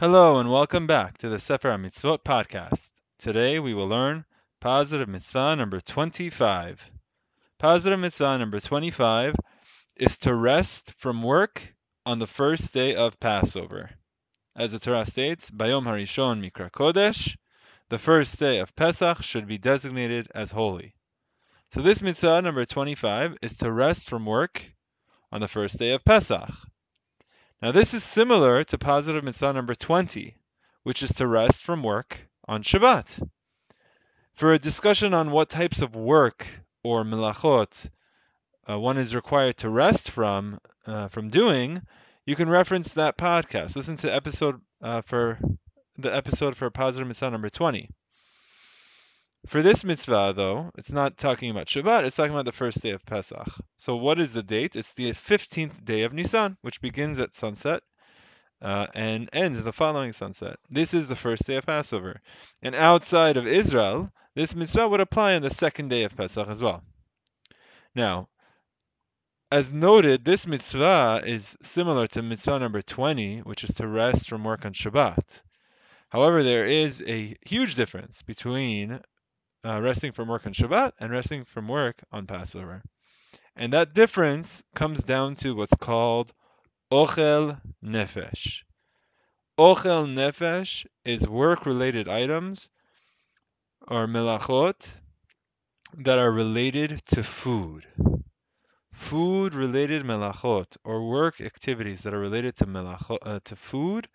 Hello and welcome back to the Sefer HaMitzvot podcast. Today we will learn positive mitzvah number 25. Positive mitzvah number 25 is to rest from work on the first day of Passover. As the Torah states, Bayom Harishon Mikra Kodesh, the first day of Pesach should be designated as holy. So this mitzvah number 25 is to rest from work on the first day of Pesach. Now this is similar to positive mitzvah number 20, which is to rest from work on Shabbat. For a discussion on what types of work or melachot uh, one is required to rest from uh, from doing, you can reference that podcast. Listen to episode uh, for the episode for positive mitzvah number 20. For this mitzvah, though, it's not talking about Shabbat, it's talking about the first day of Pesach. So, what is the date? It's the 15th day of Nisan, which begins at sunset uh, and ends the following sunset. This is the first day of Passover. And outside of Israel, this mitzvah would apply on the second day of Pesach as well. Now, as noted, this mitzvah is similar to mitzvah number 20, which is to rest from work on Shabbat. However, there is a huge difference between uh, resting from work on Shabbat and resting from work on Passover. And that difference comes down to what's called ochel nefesh. Ochel nefesh is work-related items or melachot that are related to food. Food-related melachot or work activities that are related to melachot, uh, to food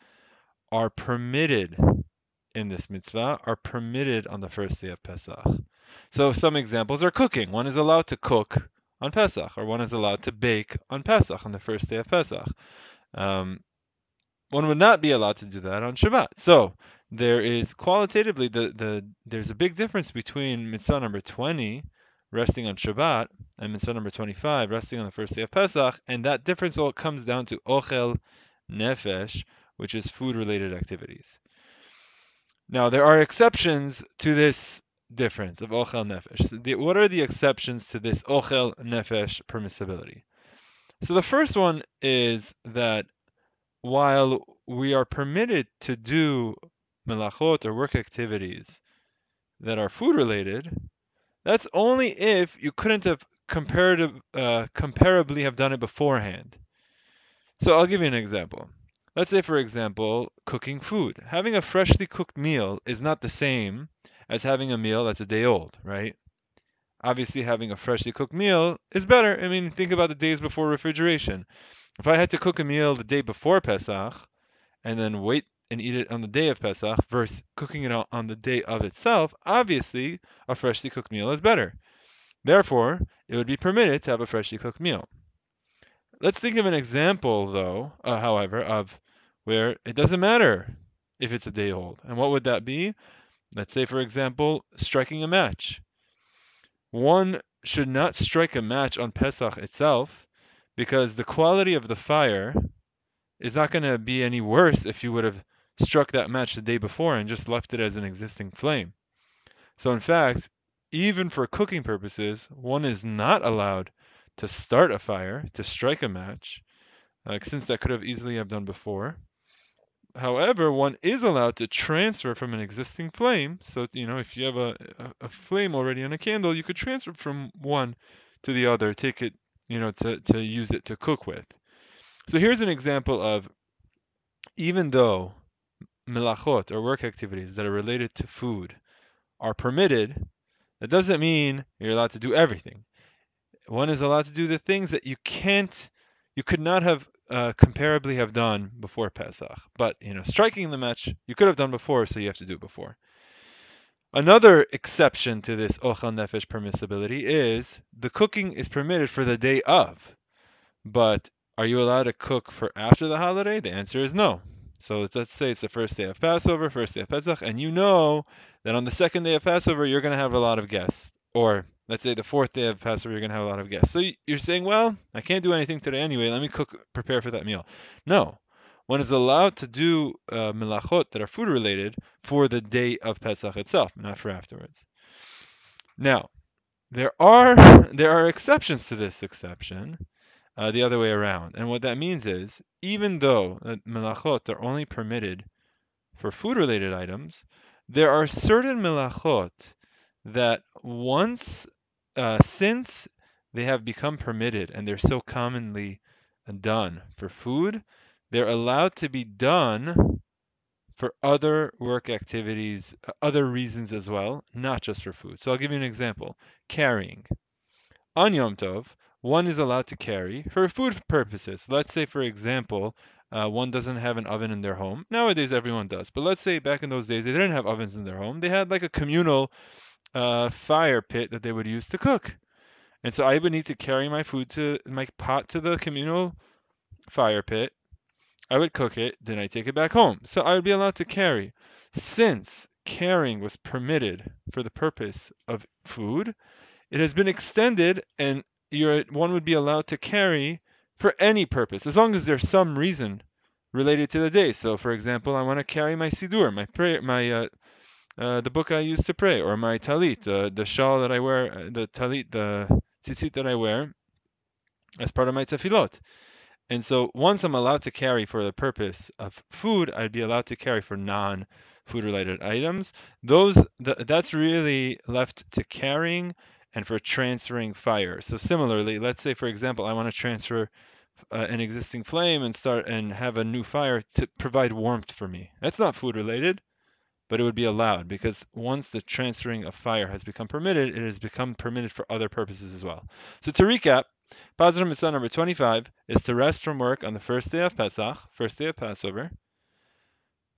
are permitted in this mitzvah are permitted on the first day of Pesach. So some examples are cooking. One is allowed to cook on Pesach, or one is allowed to bake on Pesach, on the first day of Pesach. Um, one would not be allowed to do that on Shabbat. So there is qualitatively the, the there's a big difference between mitzvah number 20, resting on Shabbat, and mitzvah number 25, resting on the first day of Pesach, and that difference all comes down to ochel nefesh, which is food-related activities. Now, there are exceptions to this difference of ochel nefesh. The, what are the exceptions to this ochel nefesh permissibility? So the first one is that while we are permitted to do melachot or work activities that are food related, that's only if you couldn't have comparative, uh, comparably have done it beforehand. So I'll give you an example. Let's say, for example, cooking food. Having a freshly cooked meal is not the same as having a meal that's a day old, right? Obviously, having a freshly cooked meal is better. I mean, think about the days before refrigeration. If I had to cook a meal the day before Pesach and then wait and eat it on the day of Pesach versus cooking it on the day of itself, obviously a freshly cooked meal is better. Therefore, it would be permitted to have a freshly cooked meal. Let's think of an example, though, uh, however, of where it doesn't matter if it's a day old. And what would that be? Let's say, for example, striking a match. One should not strike a match on Pesach itself because the quality of the fire is not going to be any worse if you would have struck that match the day before and just left it as an existing flame. So, in fact, even for cooking purposes, one is not allowed to start a fire, to strike a match, uh, since that could have easily have done before. However, one is allowed to transfer from an existing flame. So, you know, if you have a, a, flame already on a candle, you could transfer from one to the other, take it, you know, to, to use it to cook with. So here's an example of even though melachot or work activities that are related to food are permitted, that doesn't mean you're allowed to do everything. One is allowed to do the things that you can't, you could not have uh, comparably have done before Pesach. But you know, striking the match you could have done before, so you have to do it before. Another exception to this ochel nefesh permissibility is the cooking is permitted for the day of, but are you allowed to cook for after the holiday? The answer is no. So let's say it's the first day of Passover, first day of Pesach, and you know that on the second day of Passover you're going to have a lot of guests, or let's say the fourth day of Passover, you're going to have a lot of guests. So you're saying, well, I can't do anything today anyway. Let me cook, prepare for that meal. No. One is allowed to do uh, melachot that are food related for the day of Pesach itself, not for afterwards. Now, there are there are exceptions to this exception, uh, the other way around. And what that means is, even though uh, melachot are only permitted for food-related items, there are certain melachot that once, uh, since they have become permitted and they're so commonly done for food, they're allowed to be done for other work activities, uh, other reasons as well, not just for food. So I'll give you an example. Carrying. On Yom Tov, one is allowed to carry for food purposes. Let's say, for example, uh, one doesn't have an oven in their home. Nowadays, everyone does. But let's say back in those days, they didn't have ovens in their home. They had like a communal uh, fire pit that they would use to cook. And so I would need to carry my food to my pot to the communal fire pit. I would cook it, then I take it back home. So I would be allowed to carry. Since carrying was permitted for the purpose of food, it has been extended and one would be allowed to carry for any purpose, as long as there's some reason related to the day. So, for example, I want to carry my sidur, my prayer, my uh, uh, the book I use to pray, or my talit, uh, the shawl that I wear, uh, the talit, the tzitzit that I wear, as part of my tefillot. And so, once I'm allowed to carry for the purpose of food, I'd be allowed to carry for non-food related items. Those th- that's really left to carrying and for transferring fire. So similarly, let's say for example, I want to transfer uh, an existing flame and start and have a new fire to provide warmth for me. That's not food related, but it would be allowed because once the transferring of fire has become permitted, it has become permitted for other purposes as well. So to recap, Positive Mitzvah number 25 is to rest from work on the first day of Pesach, first day of Passover.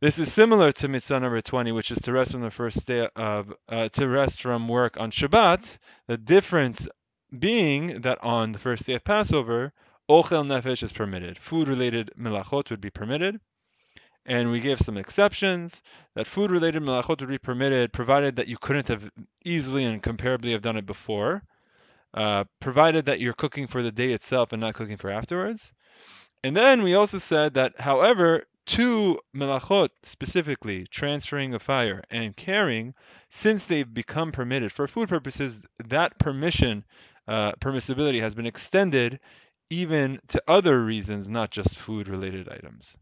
This is similar to mitzvah number 20, which is to rest from the first day of uh, to rest from work on Shabbat. The difference being that on the first day of Passover, ochel nefesh is permitted. Food-related melachot would be permitted, and we gave some exceptions that food-related melachot would be permitted, provided that you couldn't have easily and comparably have done it before, uh, provided that you're cooking for the day itself and not cooking for afterwards. And then we also said that, however, two melachot specifically, transferring a fire and carrying, since they've become permitted for food purposes, that permission, uh, permissibility has been extended even to other reasons, not just food related items.